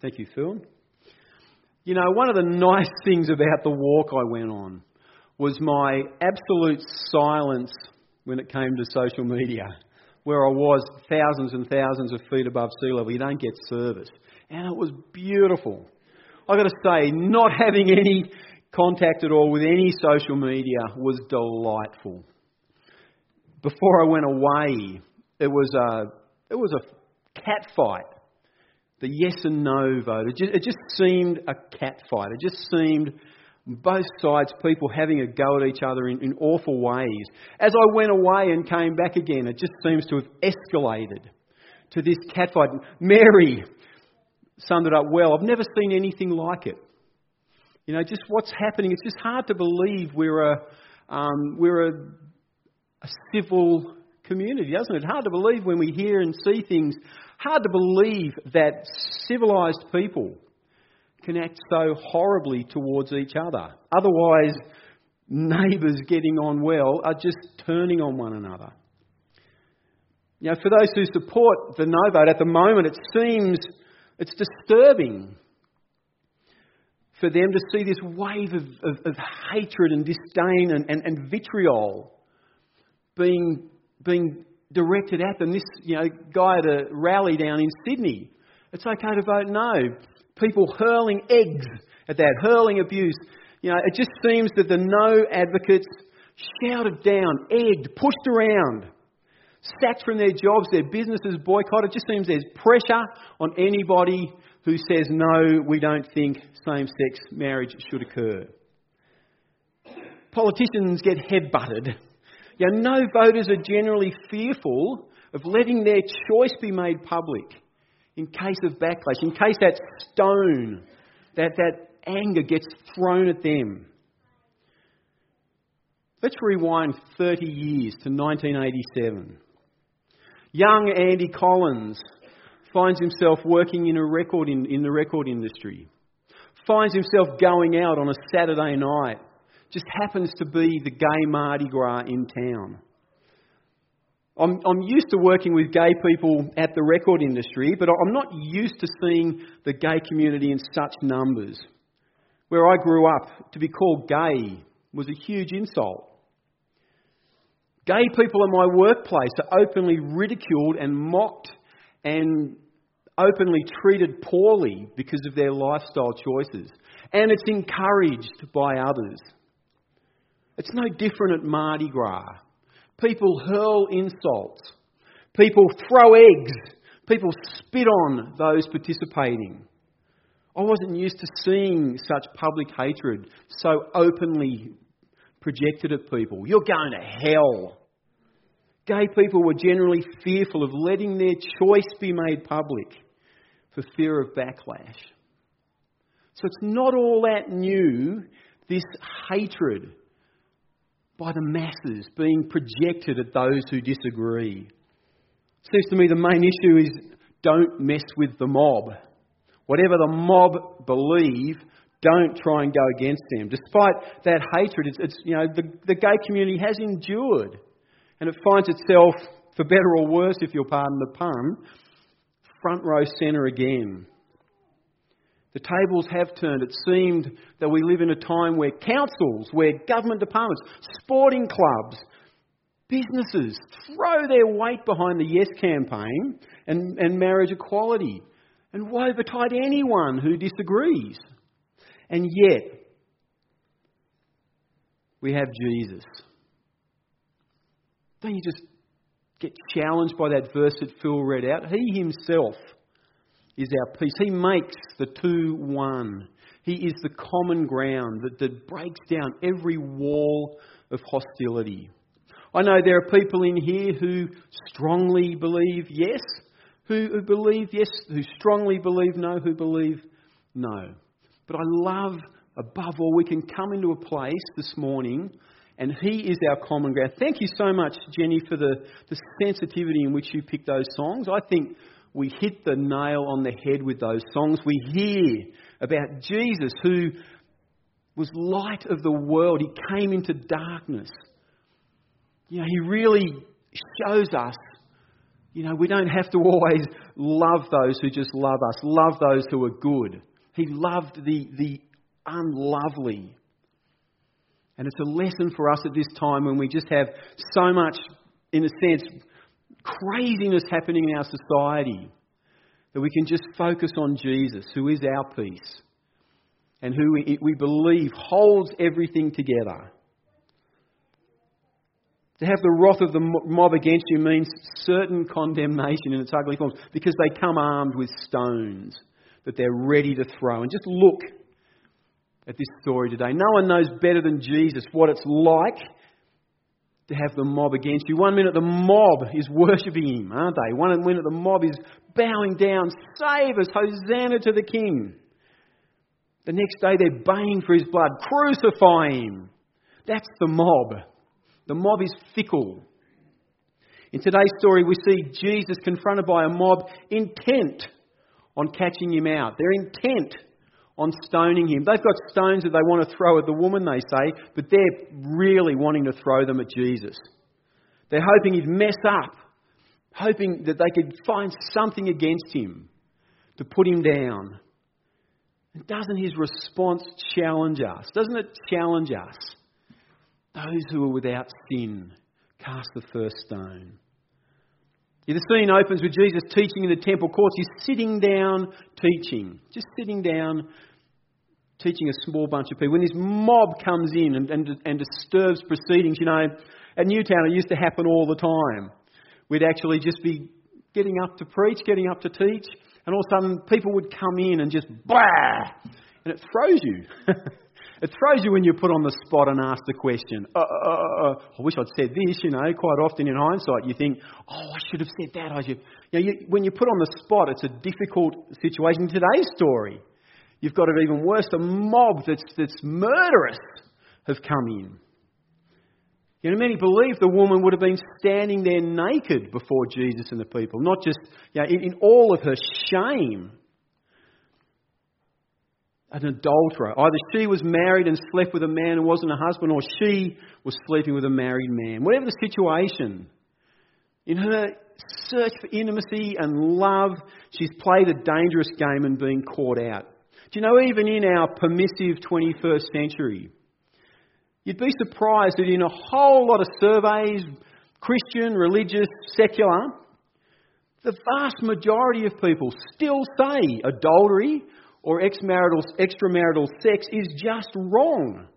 Thank you, Phil. You know, one of the nice things about the walk I went on was my absolute silence when it came to social media, where I was thousands and thousands of feet above sea level. You don't get service. And it was beautiful. I've got to say, not having any contact at all with any social media was delightful. Before I went away, it was a, it was a cat fight. The yes and no vote. It just, it just seemed a cat fight. It just seemed both sides, people having a go at each other in, in awful ways. As I went away and came back again, it just seems to have escalated to this catfight. Mary summed it up well. I've never seen anything like it. You know, just what's happening. It's just hard to believe we're a, um, we're a, a civil community, doesn't it? Hard to believe when we hear and see things. Hard to believe that civilized people can act so horribly towards each other. Otherwise, neighbours getting on well are just turning on one another. You know, for those who support the no vote at the moment, it seems it's disturbing for them to see this wave of, of, of hatred and disdain and, and, and vitriol being, being directed at them. This you know, guy at a rally down in Sydney, it's okay to vote no people hurling eggs at that, hurling abuse. You know, it just seems that the no advocates shouted down, egged, pushed around, sacked from their jobs, their businesses boycotted. It just seems there's pressure on anybody who says, no, we don't think same sex marriage should occur. Politicians get headbutted. Know, no voters are generally fearful of letting their choice be made public in case of backlash, in case that stone, that, that anger gets thrown at them. Let's rewind 30 years to 1987. Young Andy Collins finds himself working in, a record in, in the record industry, finds himself going out on a Saturday night, just happens to be the gay Mardi Gras in town. I'm, I'm used to working with gay people at the record industry, but I'm not used to seeing the gay community in such numbers. Where I grew up, to be called gay was a huge insult. Gay people in my workplace are openly ridiculed and mocked and openly treated poorly because of their lifestyle choices. And it's encouraged by others. It's no different at Mardi Gras. People hurl insults. People throw eggs. People spit on those participating. I wasn't used to seeing such public hatred so openly projected at people. You're going to hell. Gay people were generally fearful of letting their choice be made public for fear of backlash. So it's not all that new, this hatred by the masses being projected at those who disagree. Seems to me the main issue is don't mess with the mob. Whatever the mob believe, don't try and go against them. Despite that hatred, it's, it's you know the, the gay community has endured, and it finds itself, for better or worse, if you'll pardon the pun, front row centre again. The tables have turned. It seemed that we live in a time where councils, where government departments, sporting clubs, businesses throw their weight behind the Yes campaign and, and marriage equality and woe betide anyone who disagrees. And yet, we have Jesus. Don't you just get challenged by that verse that Phil read out? He himself is our peace. He makes the two one. He is the common ground that, that breaks down every wall of hostility. I know there are people in here who strongly believe yes, who, believe yes, who strongly believe no, who believe no. But I love, above all, we can come into a place this morning and He is our common ground. Thank you so much, Jenny, for the, the sensitivity in which you picked those songs. I think we hit the nail on the head with those songs. We hear about Jesus who was light of the world. He came into darkness. You know, he really shows us, You know, we don't have to always love those who just love us, love those who are good. He loved the, the unlovely. And it's a lesson for us at this time when we just have so much, in a sense, craziness happening in our society that we can just focus on Jesus, who is our peace and who we, believe holds everything together. To have the wrath of the mob against you means certain condemnation in its ugly forms because they come armed with stones that they're ready to throw. And just look at this story today. No one knows better than Jesus what it's like to have the mob against you. One minute the mob is worshipping him, aren't they? One minute the mob is bowing down, save us, Hosanna to the King. The next day they're baying for his blood, crucify him. That's the mob. The mob is fickle. In today's story, we see Jesus confronted by a mob intent on catching him out. They're intent on stoning him. They've got stones that they want to throw at the woman, they say, but they're really wanting to throw them at Jesus. They're hoping he'd mess up, hoping that they could find something against him to put him down. And doesn't his response challenge us? Doesn't it challenge us? Those who are without sin, cast the first stone. The scene opens with Jesus teaching in the temple courts. He's sitting down teaching, just sitting down teaching a small bunch of people. When this mob comes in and, and, and disturbs proceedings, you know, at Newtown it used to happen all the time. We'd actually just be getting up to preach, getting up to teach, and all of a sudden people would come in and just blah, and it throws you. It throws you when you're put on the spot and asked the question. Uh, uh, uh, uh, I wish I'd said this, you know. Quite often in hindsight, you think, oh, I should have said that. I should. You know, you, when you're put on the spot, it's a difficult situation. Today's story, you've got it even worse. A mob that's, that's murderous have come in. You know, many believe the woman would have been standing there naked before Jesus and the people, not just you know, in, in all of her shame an adulterer. Either she was married and slept with a man who wasn't a husband, or she was sleeping with a married man. Whatever the situation, in her search for intimacy and love, she's played a dangerous game and been caught out. Do you know, even in our permissive 21st century, you'd be surprised that in a whole lot of surveys, Christian, religious, secular, the vast majority of people still say adultery or extramarital, extramarital sex is just wrong.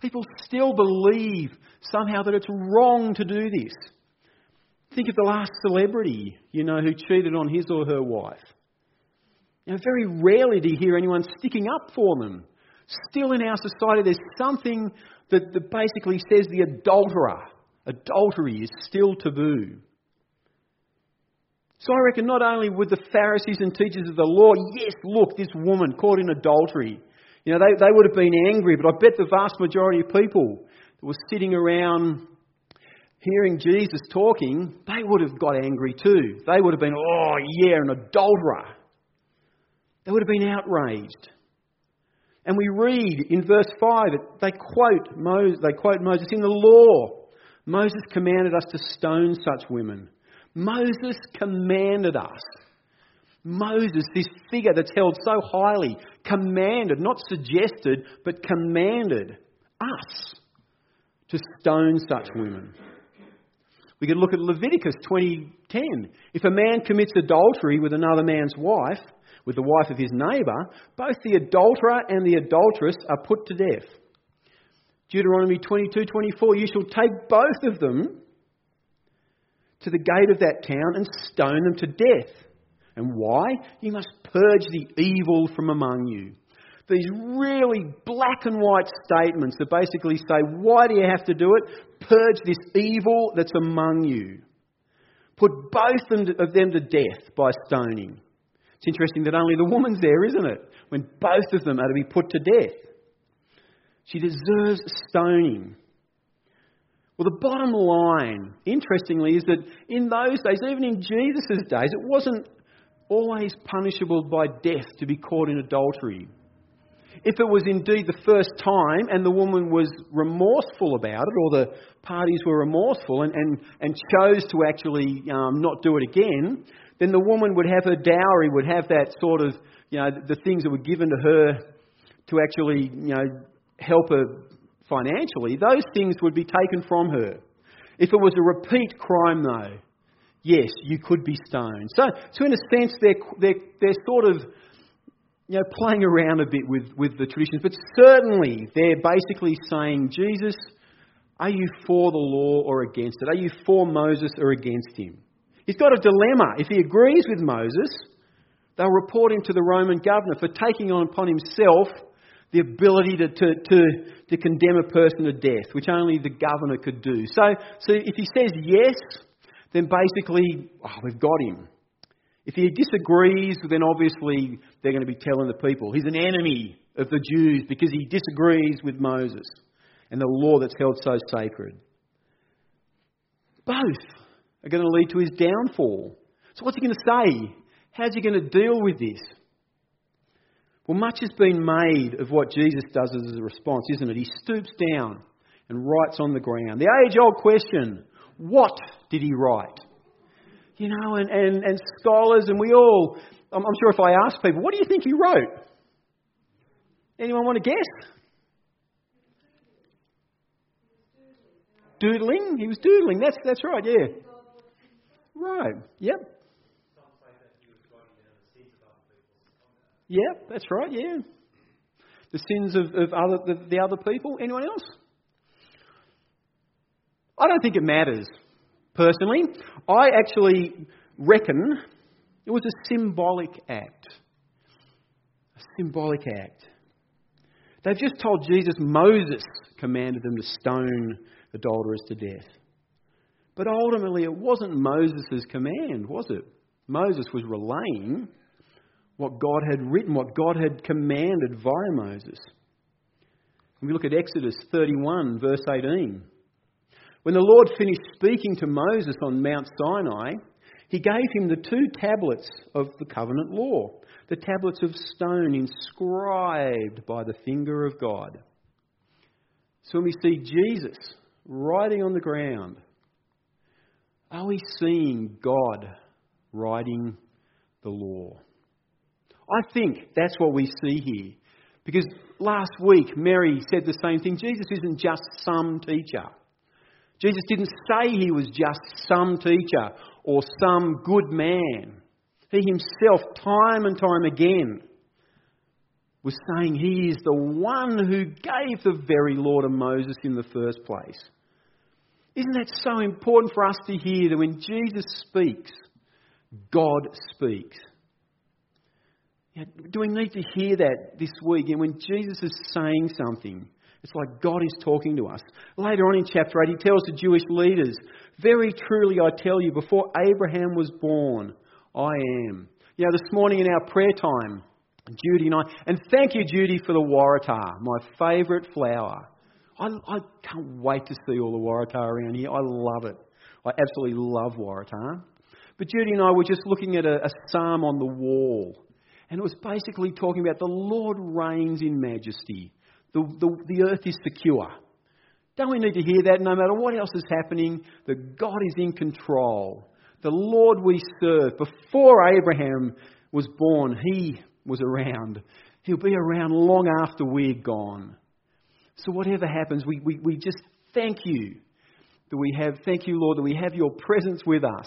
People still believe somehow that it's wrong to do this. Think of the last celebrity, you know, who cheated on his or her wife. You know, very rarely do you hear anyone sticking up for them. Still in our society, there's something that, that basically says the adulterer, adultery is still taboo. So I reckon not only would the Pharisees and teachers of the law, yes, look, this woman caught in adultery, you know, they, they would have been angry, but I bet the vast majority of people that were sitting around hearing Jesus talking, they would have got angry too. They would have been, oh, yeah, an adulterer. They would have been outraged. And we read in verse 5 that they quote Moses, they quote Moses in the law. Moses commanded us to stone such women. Moses commanded us. Moses, this figure that's held so highly, commanded, not suggested, but commanded us to stone such women. We can look at Leviticus 20:10. If a man commits adultery with another man's wife, with the wife of his neighbour, both the adulterer and the adulteress are put to death. Deuteronomy 22:24, you shall take both of them to the gate of that town and stone them to death. And why? You must purge the evil from among you. These really black and white statements that basically say, why do you have to do it? Purge this evil that's among you. Put both of them to death by stoning. It's interesting that only the woman's there, isn't it? When both of them are to be put to death. She deserves stoning. Well, the bottom line, interestingly, is that in those days, even in Jesus' days, it wasn't always punishable by death to be caught in adultery. If it was indeed the first time and the woman was remorseful about it, or the parties were remorseful and, and, and chose to actually um, not do it again, then the woman would have her dowry, would have that sort of, you know, the things that were given to her to actually, you know, help her financially, those things would be taken from her. If it was a repeat crime, though, yes, you could be stoned. So, so in a sense, they're, they're, they're sort of you know, playing around a bit with, with the traditions, but certainly they're basically saying, Jesus, are you for the law or against it? Are you for Moses or against him? He's got a dilemma. If he agrees with Moses, they'll report him to the Roman governor for taking on upon himself the ability to, to, to, to condemn a person to death, which only the governor could do. So, so if he says yes, then basically, oh, we've got him. If he disagrees, then obviously they're going to be telling the people he's an enemy of the Jews because he disagrees with Moses and the law that's held so sacred. Both are going to lead to his downfall. So, what's he going to say? How's he going to deal with this? Well, much has been made of what Jesus does as a response, isn't it? He stoops down and writes on the ground. The age old question what did he write? You know, and, and, and scholars, and we all, I'm, I'm sure if I ask people, what do you think he wrote? Anyone want to guess? Doodling? He was doodling. That's, that's right, yeah. Right, yep. Yep, that's right, yeah. The sins of, of other, the, the other people. Anyone else? I don't think it matters, personally. I actually reckon it was a symbolic act. A symbolic act. They've just told Jesus Moses commanded them to stone adulterers to death. But ultimately, it wasn't Moses' command, was it? Moses was relaying what God had written, what God had commanded via Moses. we look at Exodus 31, verse 18. When the Lord finished speaking to Moses on Mount Sinai, he gave him the two tablets of the covenant law, the tablets of stone inscribed by the finger of God. So when we see Jesus writing on the ground, are we seeing God writing the law? I think that's what we see here. Because last week, Mary said the same thing. Jesus isn't just some teacher. Jesus didn't say he was just some teacher or some good man. He himself, time and time again, was saying he is the one who gave the very law to Moses in the first place. Isn't that so important for us to hear that when Jesus speaks, God speaks? do we need to hear that this week? And when Jesus is saying something, it's like God is talking to us. Later on in chapter 8, he tells the Jewish leaders, Very truly I tell you, before Abraham was born, I am. You know, this morning in our prayer time, Judy and I, and thank you, Judy, for the waratah, my favourite flower. I, I can't wait to see all the waratah around here. I love it. I absolutely love waratah. But Judy and I were just looking at a, a psalm on the wall. And it was basically talking about the Lord reigns in majesty. The, the, the earth is secure. Don't we need to hear that no matter what else is happening? That God is in control. The Lord we serve, before Abraham was born, He was around. He'll be around long after we're gone. So whatever happens, we, we, we just thank you that we have, thank you, Lord, that we have your presence with us,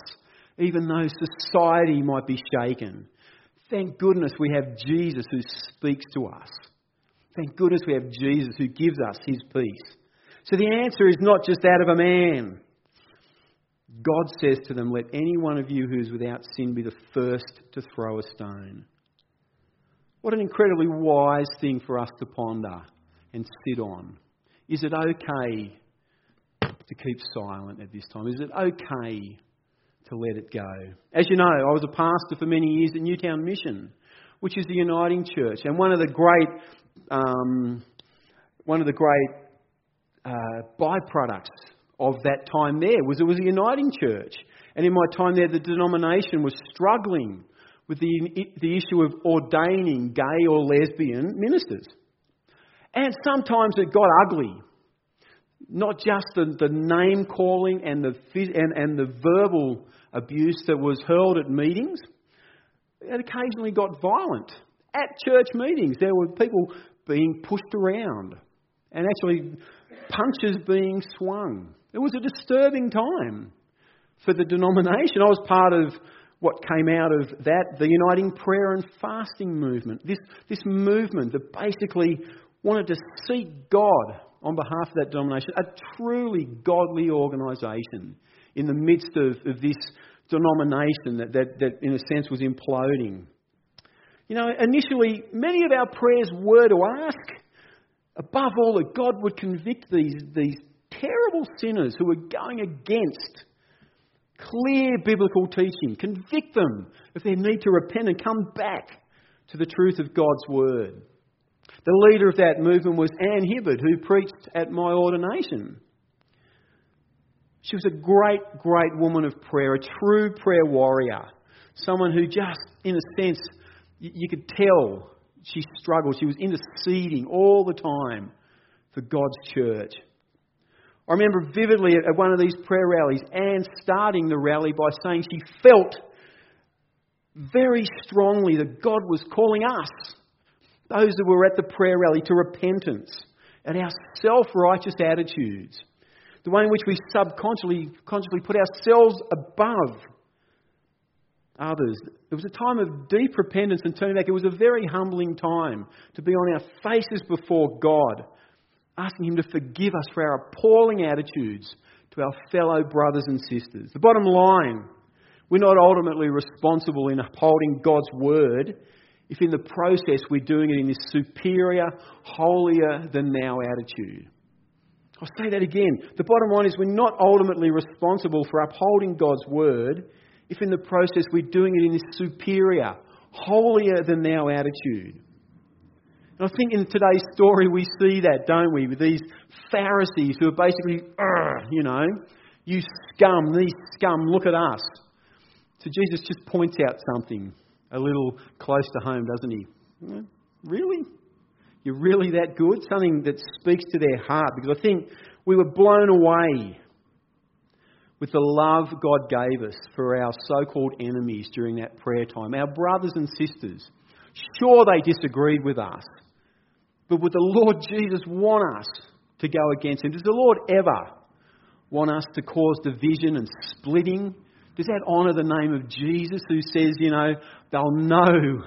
even though society might be shaken. Thank goodness we have Jesus who speaks to us. Thank goodness we have Jesus who gives us his peace. So the answer is not just that of a man. God says to them, Let any one of you who is without sin be the first to throw a stone. What an incredibly wise thing for us to ponder and sit on. Is it okay to keep silent at this time? Is it okay to let it go? As you know, I was a pastor for many years at Newtown Mission, which is the uniting church. And one of the great, um, one of the great uh, byproducts of that time there was it was a uniting church. And in my time there, the denomination was struggling with the, the issue of ordaining gay or lesbian ministers. And sometimes it got ugly. Not just the, the name calling and the, and, and the verbal abuse that was hurled at meetings, it occasionally got violent. At church meetings, there were people being pushed around and actually punches being swung. It was a disturbing time for the denomination. I was part of what came out of that, the Uniting Prayer and Fasting movement. This, this movement that basically wanted to seek God on behalf of that denomination, a truly godly organisation in the midst of, of this denomination that, that, that, in a sense, was imploding. You know, initially, many of our prayers were to ask, above all, that God would convict these, these terrible sinners who were going against clear biblical teaching, convict them of their need to repent and come back to the truth of God's Word. The leader of that movement was Anne Hibbert, who preached at my ordination. She was a great, great woman of prayer, a true prayer warrior. Someone who just, in a sense, you could tell she struggled. She was interceding all the time for God's church. I remember vividly at one of these prayer rallies, Anne starting the rally by saying she felt very strongly that God was calling us those that were at the prayer rally to repentance and our self righteous attitudes, the way in which we subconsciously consciously put ourselves above others. It was a time of deep repentance and turning back. It was a very humbling time to be on our faces before God, asking Him to forgive us for our appalling attitudes to our fellow brothers and sisters. The bottom line we're not ultimately responsible in upholding God's word if in the process we're doing it in this superior, holier than thou attitude. I'll say that again. The bottom line is we're not ultimately responsible for upholding God's word if in the process we're doing it in this superior, holier than thou attitude. And I think in today's story we see that, don't we? With these Pharisees who are basically, you know, you scum, these scum, look at us. So Jesus just points out something a little close to home, doesn't he? Really? You're really that good? Something that speaks to their heart. Because I think we were blown away with the love God gave us for our so called enemies during that prayer time. Our brothers and sisters. Sure, they disagreed with us. But would the Lord Jesus want us to go against him? Does the Lord ever want us to cause division and splitting does that honour the name of Jesus who says, you know, they'll know,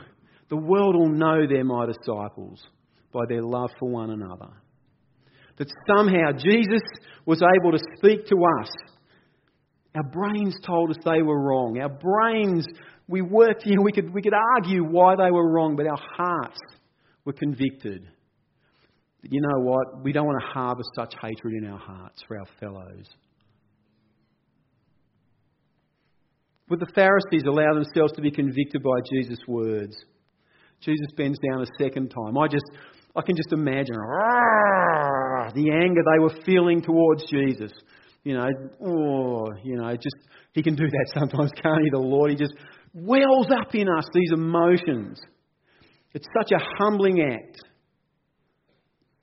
the world will know they're my disciples by their love for one another? That somehow Jesus was able to speak to us. Our brains told us they were wrong. Our brains, we worked, you know, we could, we could argue why they were wrong, but our hearts were convicted. But you know what? We don't want to harbour such hatred in our hearts for our fellows. Would the Pharisees allow themselves to be convicted by Jesus' words? Jesus bends down a second time. I just, I can just imagine the anger they were feeling towards Jesus. You know, oh, you know, just he can do that sometimes, can't he? The Lord, he just wells up in us these emotions. It's such a humbling act.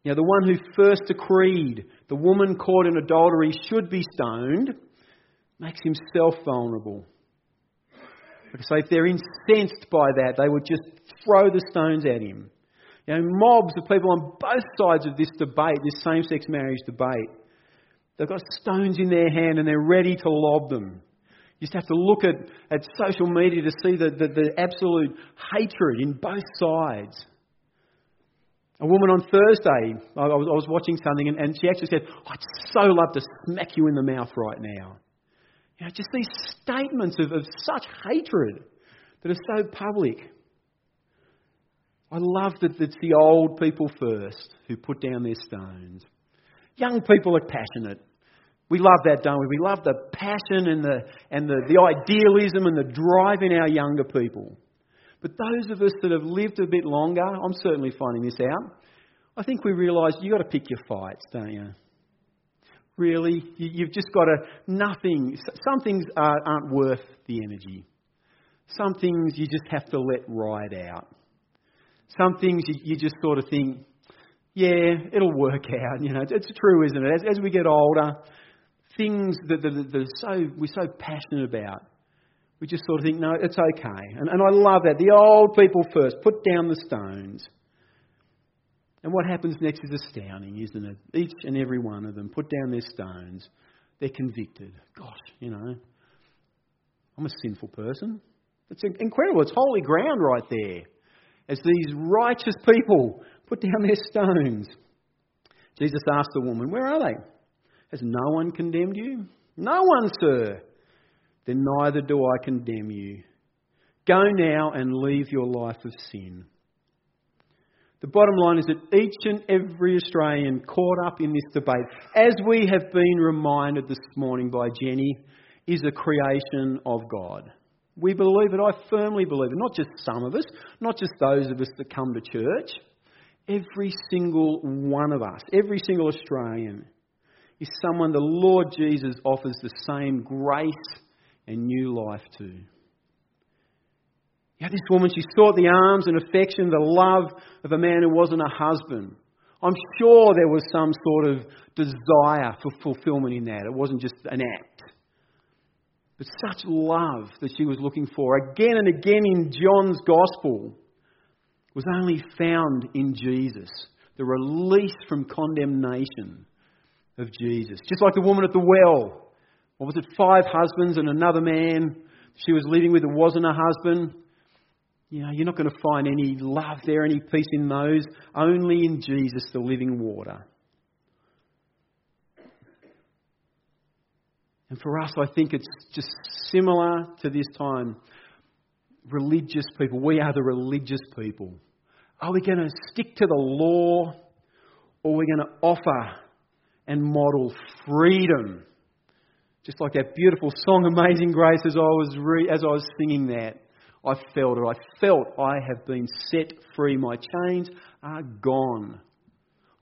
You know, the one who first decreed the woman caught in adultery should be stoned makes himself vulnerable. So if they're incensed by that, they would just throw the stones at him. You know, mobs of people on both sides of this debate, this same sex marriage debate, they've got stones in their hand and they're ready to lob them. You just have to look at, at social media to see the, the, the absolute hatred in both sides. A woman on Thursday, I was, I was watching something, and, and she actually said, I'd so love to smack you in the mouth right now. You know, just these statements of, of such hatred that are so public. I love that it's the old people first who put down their stones. Young people are passionate. We love that, don't we? We love the passion and the, and the, the idealism and the drive in our younger people. But those of us that have lived a bit longer, I'm certainly finding this out, I think we realise you've got to pick your fights, don't you? Really, you've just got to, nothing, some things aren't worth the energy. Some things you just have to let ride out. Some things you just sort of think, yeah, it'll work out. You know, it's, true, isn't it? As, as we get older, things that, that, that are so, we're so passionate about, we just sort of think, no, it's okay. And, and I love that. The old people first, put down the stones. And what happens next is astounding, isn't it? Each and every one of them put down their stones. They're convicted. Gosh, you know, I'm a sinful person. It's incredible. It's holy ground right there. As these righteous people put down their stones. Jesus asked the woman, Where are they? Has no one condemned you? No one, sir. Then neither do I condemn you. Go now and leave your life of sin. The bottom line is that each and every Australian caught up in this debate, as we have been reminded this morning by Jenny, is a creation of God. We believe it. I firmly believe it. Not just some of us, not just those of us that come to church. Every single one of us, every single Australian, is someone the Lord Jesus offers the same grace and new life to. Yeah, this woman, she sought the arms and affection, the love of a man who wasn't a husband. I'm sure there was some sort of desire for fulfillment in that. It wasn't just an act. But such love that she was looking for, again and again in John's Gospel, was only found in Jesus. The release from condemnation of Jesus. Just like the woman at the well. What was it? Five husbands and another man she was living with who wasn't a husband. You know, you're not going to find any love there, any peace in those. Only in Jesus, the living water. And for us, I think it's just similar to this time. Religious people. We are the religious people. Are we going to stick to the law or are we going to offer and model freedom? Just like that beautiful song, Amazing Grace, as I was, re- as I was singing that, I felt it. I felt I have been set free. My chains are gone.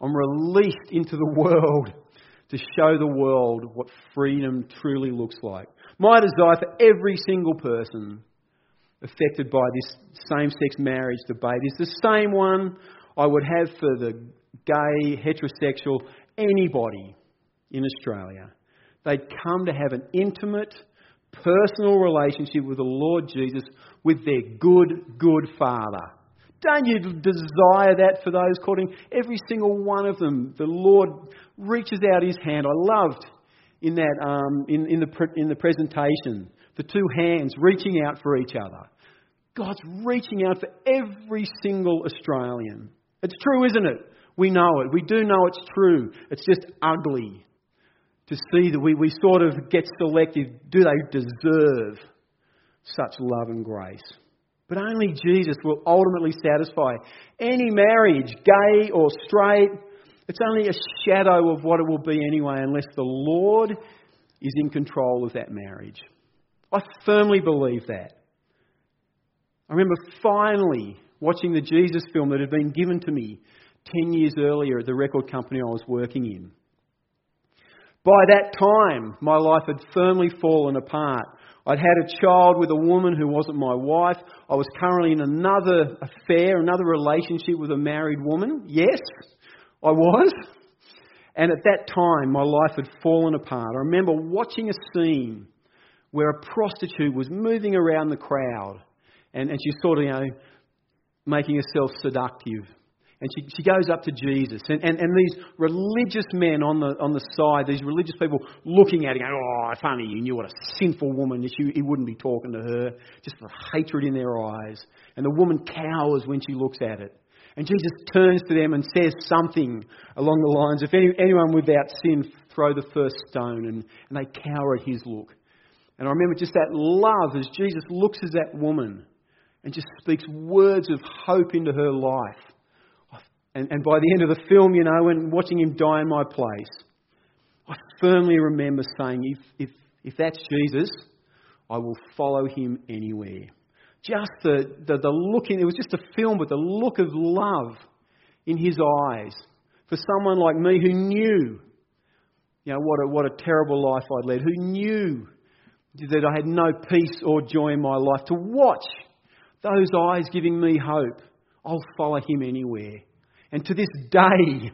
I'm released into the world to show the world what freedom truly looks like. My desire for every single person affected by this same sex marriage debate is the same one I would have for the gay, heterosexual, anybody in Australia. They'd come to have an intimate, personal relationship with the Lord Jesus with their good, good Father. Don't you desire that for those courting? Every single one of them, the Lord reaches out his hand. I loved in that um, in, in, the, in the presentation the two hands reaching out for each other. God's reaching out for every single Australian. It's true, isn't it? We know it. We do know it's true. It's just ugly to see that we, we sort of get selective. Do they deserve such love and grace? But only Jesus will ultimately satisfy. Any marriage, gay or straight, it's only a shadow of what it will be anyway, unless the Lord is in control of that marriage. I firmly believe that. I remember finally watching the Jesus film that had been given to me 10 years earlier at the record company I was working in. By that time, my life had firmly fallen apart. I'd had a child with a woman who wasn't my wife. I was currently in another affair, another relationship with a married woman. Yes, I was. And at that time, my life had fallen apart. I remember watching a scene where a prostitute was moving around the crowd and, and she's sort of, you know, making herself seductive. And she, she goes up to Jesus. And, and, and these religious men on the, on the side, these religious people looking at her, going, Oh, if only you knew what a sinful woman you, he wouldn't be talking to her. Just the hatred in their eyes. And the woman cowers when she looks at it. And Jesus turns to them and says something along the lines if any, anyone without sin, throw the first stone. And, and they cower at his look. And I remember just that love as Jesus looks at that woman and just speaks words of hope into her life. And, and by the end of the film, you know, when watching him die in my place, I firmly remember saying, if, if, if that's Jesus, I will follow him anywhere. Just the, the, the look in, it was just a film, but the look of love in his eyes for someone like me who knew, you know, what a, what a terrible life I'd led, who knew that I had no peace or joy in my life, to watch those eyes giving me hope, I'll follow him anywhere. And to this day,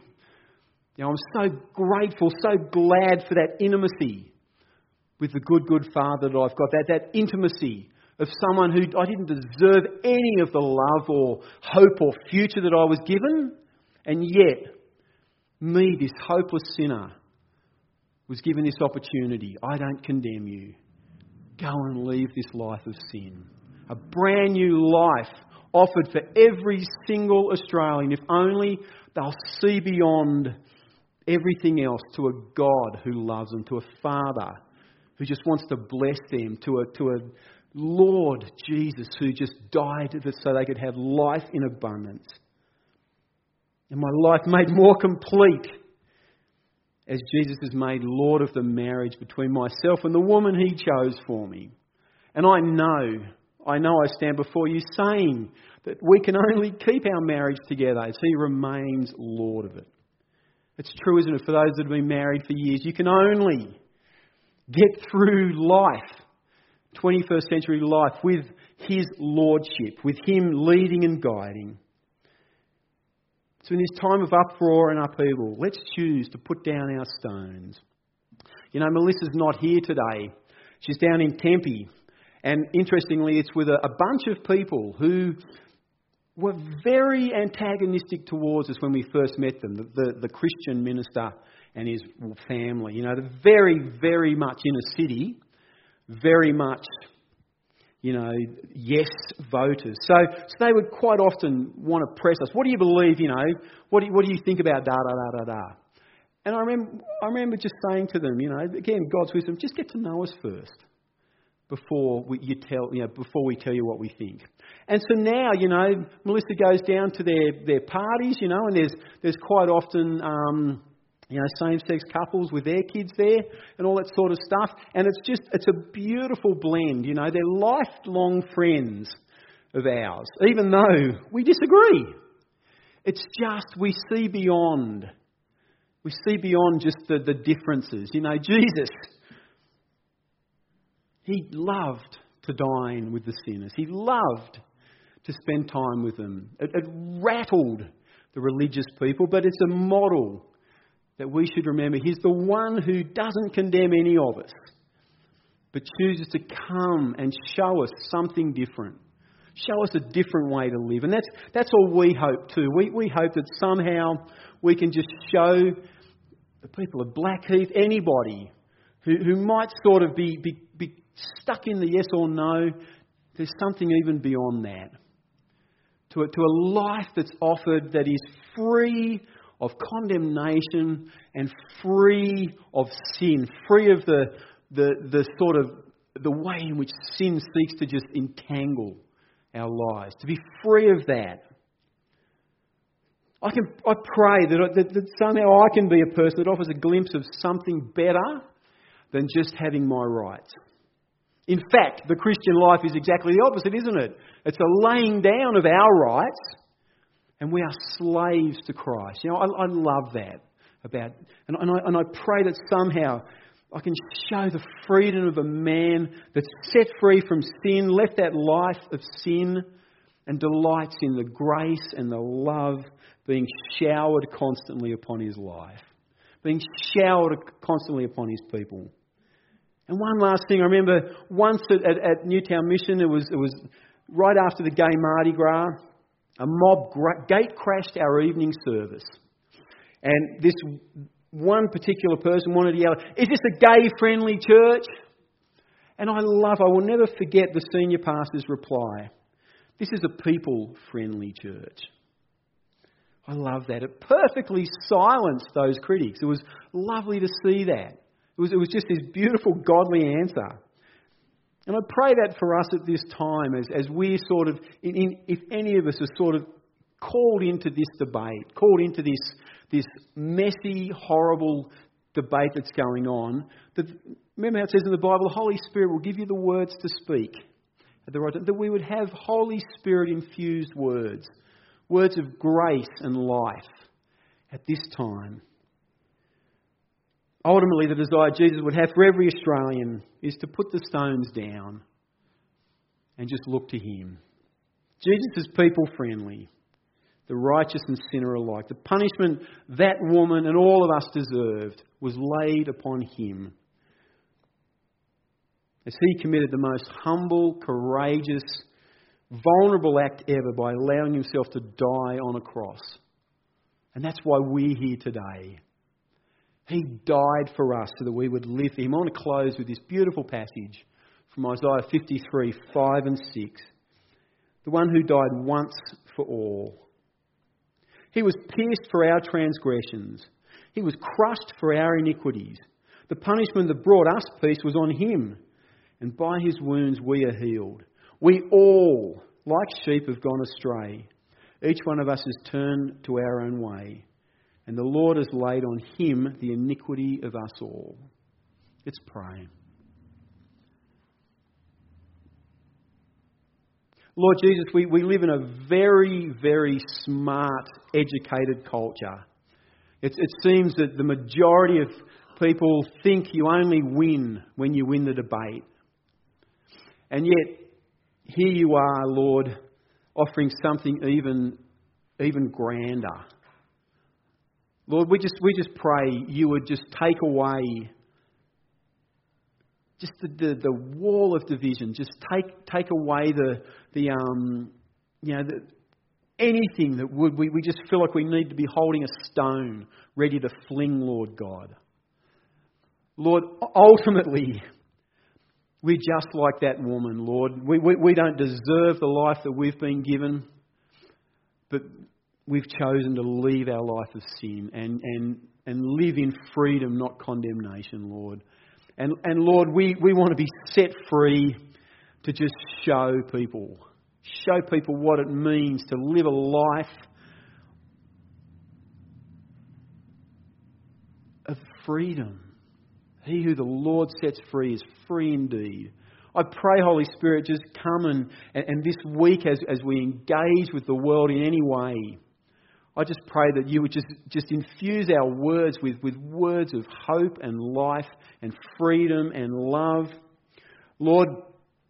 you know, I'm so grateful, so glad for that intimacy with the good, good Father that I've got. That, that intimacy of someone who I didn't deserve any of the love or hope or future that I was given. And yet, me, this hopeless sinner, was given this opportunity. I don't condemn you. Go and leave this life of sin. A brand new life offered for every single Australian if only they'll see beyond everything else to a God who loves them, to a Father who just wants to bless them, to a, to a Lord Jesus who just died so they could have life in abundance. And my life made more complete as Jesus is made Lord of the marriage between myself and the woman he chose for me. And I know, I know I stand before you saying that we can only keep our marriage together as he remains Lord of it. It's true, isn't it, for those that have been married for years? You can only get through life, 21st century life, with his lordship, with him leading and guiding. So, in this time of uproar and upheaval, let's choose to put down our stones. You know, Melissa's not here today. She's down in Tempe. And interestingly, it's with a, a bunch of people who were very antagonistic towards us when we first met them the, the, the Christian minister and his family. You know, they're very, very much in a city, very much you know, yes voters. So, so they would quite often want to press us. What do you believe, you know? What do you, what do you think about da da da da da? And I remember, I remember just saying to them, you know, again, God's wisdom, just get to know us first before we, you tell, you know, before we tell you what we think. And so now, you know, Melissa goes down to their, their parties, you know, and there's, there's quite often, um, you know, same-sex couples with their kids there and all that sort of stuff. And it's just, it's a beautiful blend. You know, they're lifelong friends of ours, even though we disagree. It's just we see beyond. We see beyond just the, the differences. You know, Jesus, he loved to dine with the sinners. He loved to spend time with them. It, it rattled the religious people, but it's a model that we should remember He's the one who doesn't condemn any of us, but chooses to come and show us something different. Show us a different way to live. And that's, that's all we hope too. We, we hope that somehow we can just show the people of Blackheath, anybody who, who might sort of be, be, be stuck in the yes or no, there's something even beyond that. To a, to a life that's offered that is free of condemnation and free of sin, free of the, the, the sort of the way in which sin seeks to just entangle our lives, to be free of that. I, can, I pray that, that, that somehow I can be a person that offers a glimpse of something better than just having my rights. In fact, the Christian life is exactly the opposite, isn't it? It's a laying down of our rights and we are slaves to Christ. You know, I, I love that about, and, and, I, and I pray that somehow I can show the freedom of a man that's set free from sin, left that life of sin, and delights in the grace and the love being showered constantly upon his life, being showered constantly upon his people. And one last thing, I remember once at, at, at Newtown Mission, it was, it was right after the gay Mardi Gras, a mob gate crashed our evening service. And this one particular person wanted to yell, Is this a gay friendly church? And I love, I will never forget the senior pastor's reply. This is a people friendly church. I love that. It perfectly silenced those critics. It was lovely to see that. It was, it was just this beautiful, godly answer. And I pray that for us at this time, as, as we're sort of, in, in, if any of us are sort of called into this debate, called into this, this messy, horrible debate that's going on, that, remember how it says in the Bible, the Holy Spirit will give you the words to speak at the right time, that we would have Holy Spirit infused words, words of grace and life at this time. Ultimately, the desire Jesus would have for every Australian is to put the stones down and just look to Him. Jesus is people friendly. the righteous and sinner alike. The punishment that woman and all of us deserved was laid upon him. As he committed the most humble, courageous, vulnerable act ever by allowing himself to die on a cross. And that's why we're here today. He died for us so that we would live for him. I want to close with this beautiful passage from Isaiah 53 5 and 6. The one who died once for all. He was pierced for our transgressions, he was crushed for our iniquities. The punishment that brought us peace was on him, and by his wounds we are healed. We all, like sheep, have gone astray. Each one of us has turned to our own way, and the Lord has laid on him the iniquity of us all. Let's pray. Lord Jesus, we, we live in a very, very smart, educated culture. It, it seems that the majority of people think you only win when you win the debate. And yet, here you are, Lord, offering something even, even grander. Lord, we just, we just pray you would just take away just the, the, the wall of division. Just take, take away the, the, um, you know, the, anything that would, we, we just feel like we need to be holding a stone ready to fling, Lord God. Lord, ultimately, we're just like that woman, Lord. We, we, we don't deserve the life that we've been given, but we've chosen to leave our life of sin and, and, and live in freedom, not condemnation, Lord. And, and Lord, we, we want to be set free to just show people, show people what it means to live a life of freedom. He who the Lord sets free is free indeed. I pray, Holy Spirit, just come and, and, this week as, as we engage with the world in any way, I just pray that you would just, just infuse our words with, with words of hope and life and freedom and love. Lord,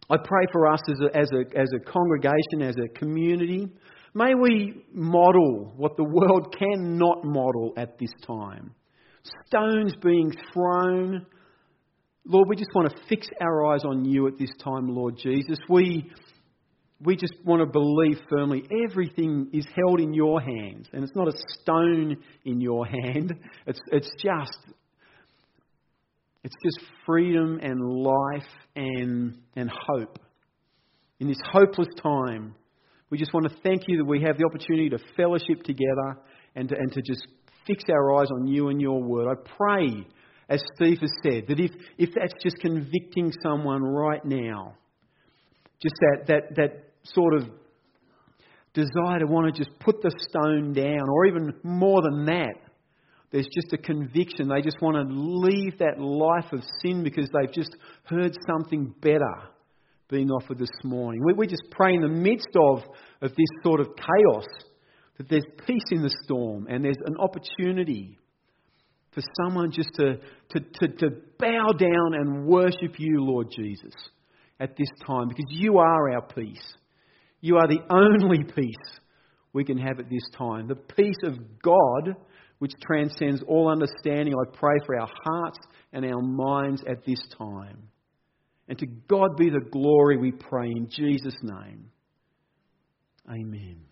I pray for us as a, as a, as a congregation, as a community. May we model what the world cannot model at this time stones being thrown. Lord, we just want to fix our eyes on you at this time, Lord Jesus. We, we just want to believe firmly everything is held in your hands, and it's not a stone in your hand. It's, it's just it's just freedom and life and, and hope. In this hopeless time, we just want to thank you that we have the opportunity to fellowship together and to, and to just fix our eyes on you and your word. I pray, as Steve has said, that if, if that's just convicting someone right now, just that, that, that sort of desire to want to just put the stone down, or even more than that, there's just a conviction. They just want to leave that life of sin because they've just heard something better being offered this morning. We, we just pray in the midst of, of this sort of chaos that there's peace in the storm and there's an opportunity for someone just to, to, to, to bow down and worship you, Lord Jesus, at this time because you are our peace. You are the only peace we can have at this time. The peace of God, which transcends all understanding. I pray for our hearts and our minds at this time. And to God be the glory, we pray in Jesus' name. Amen.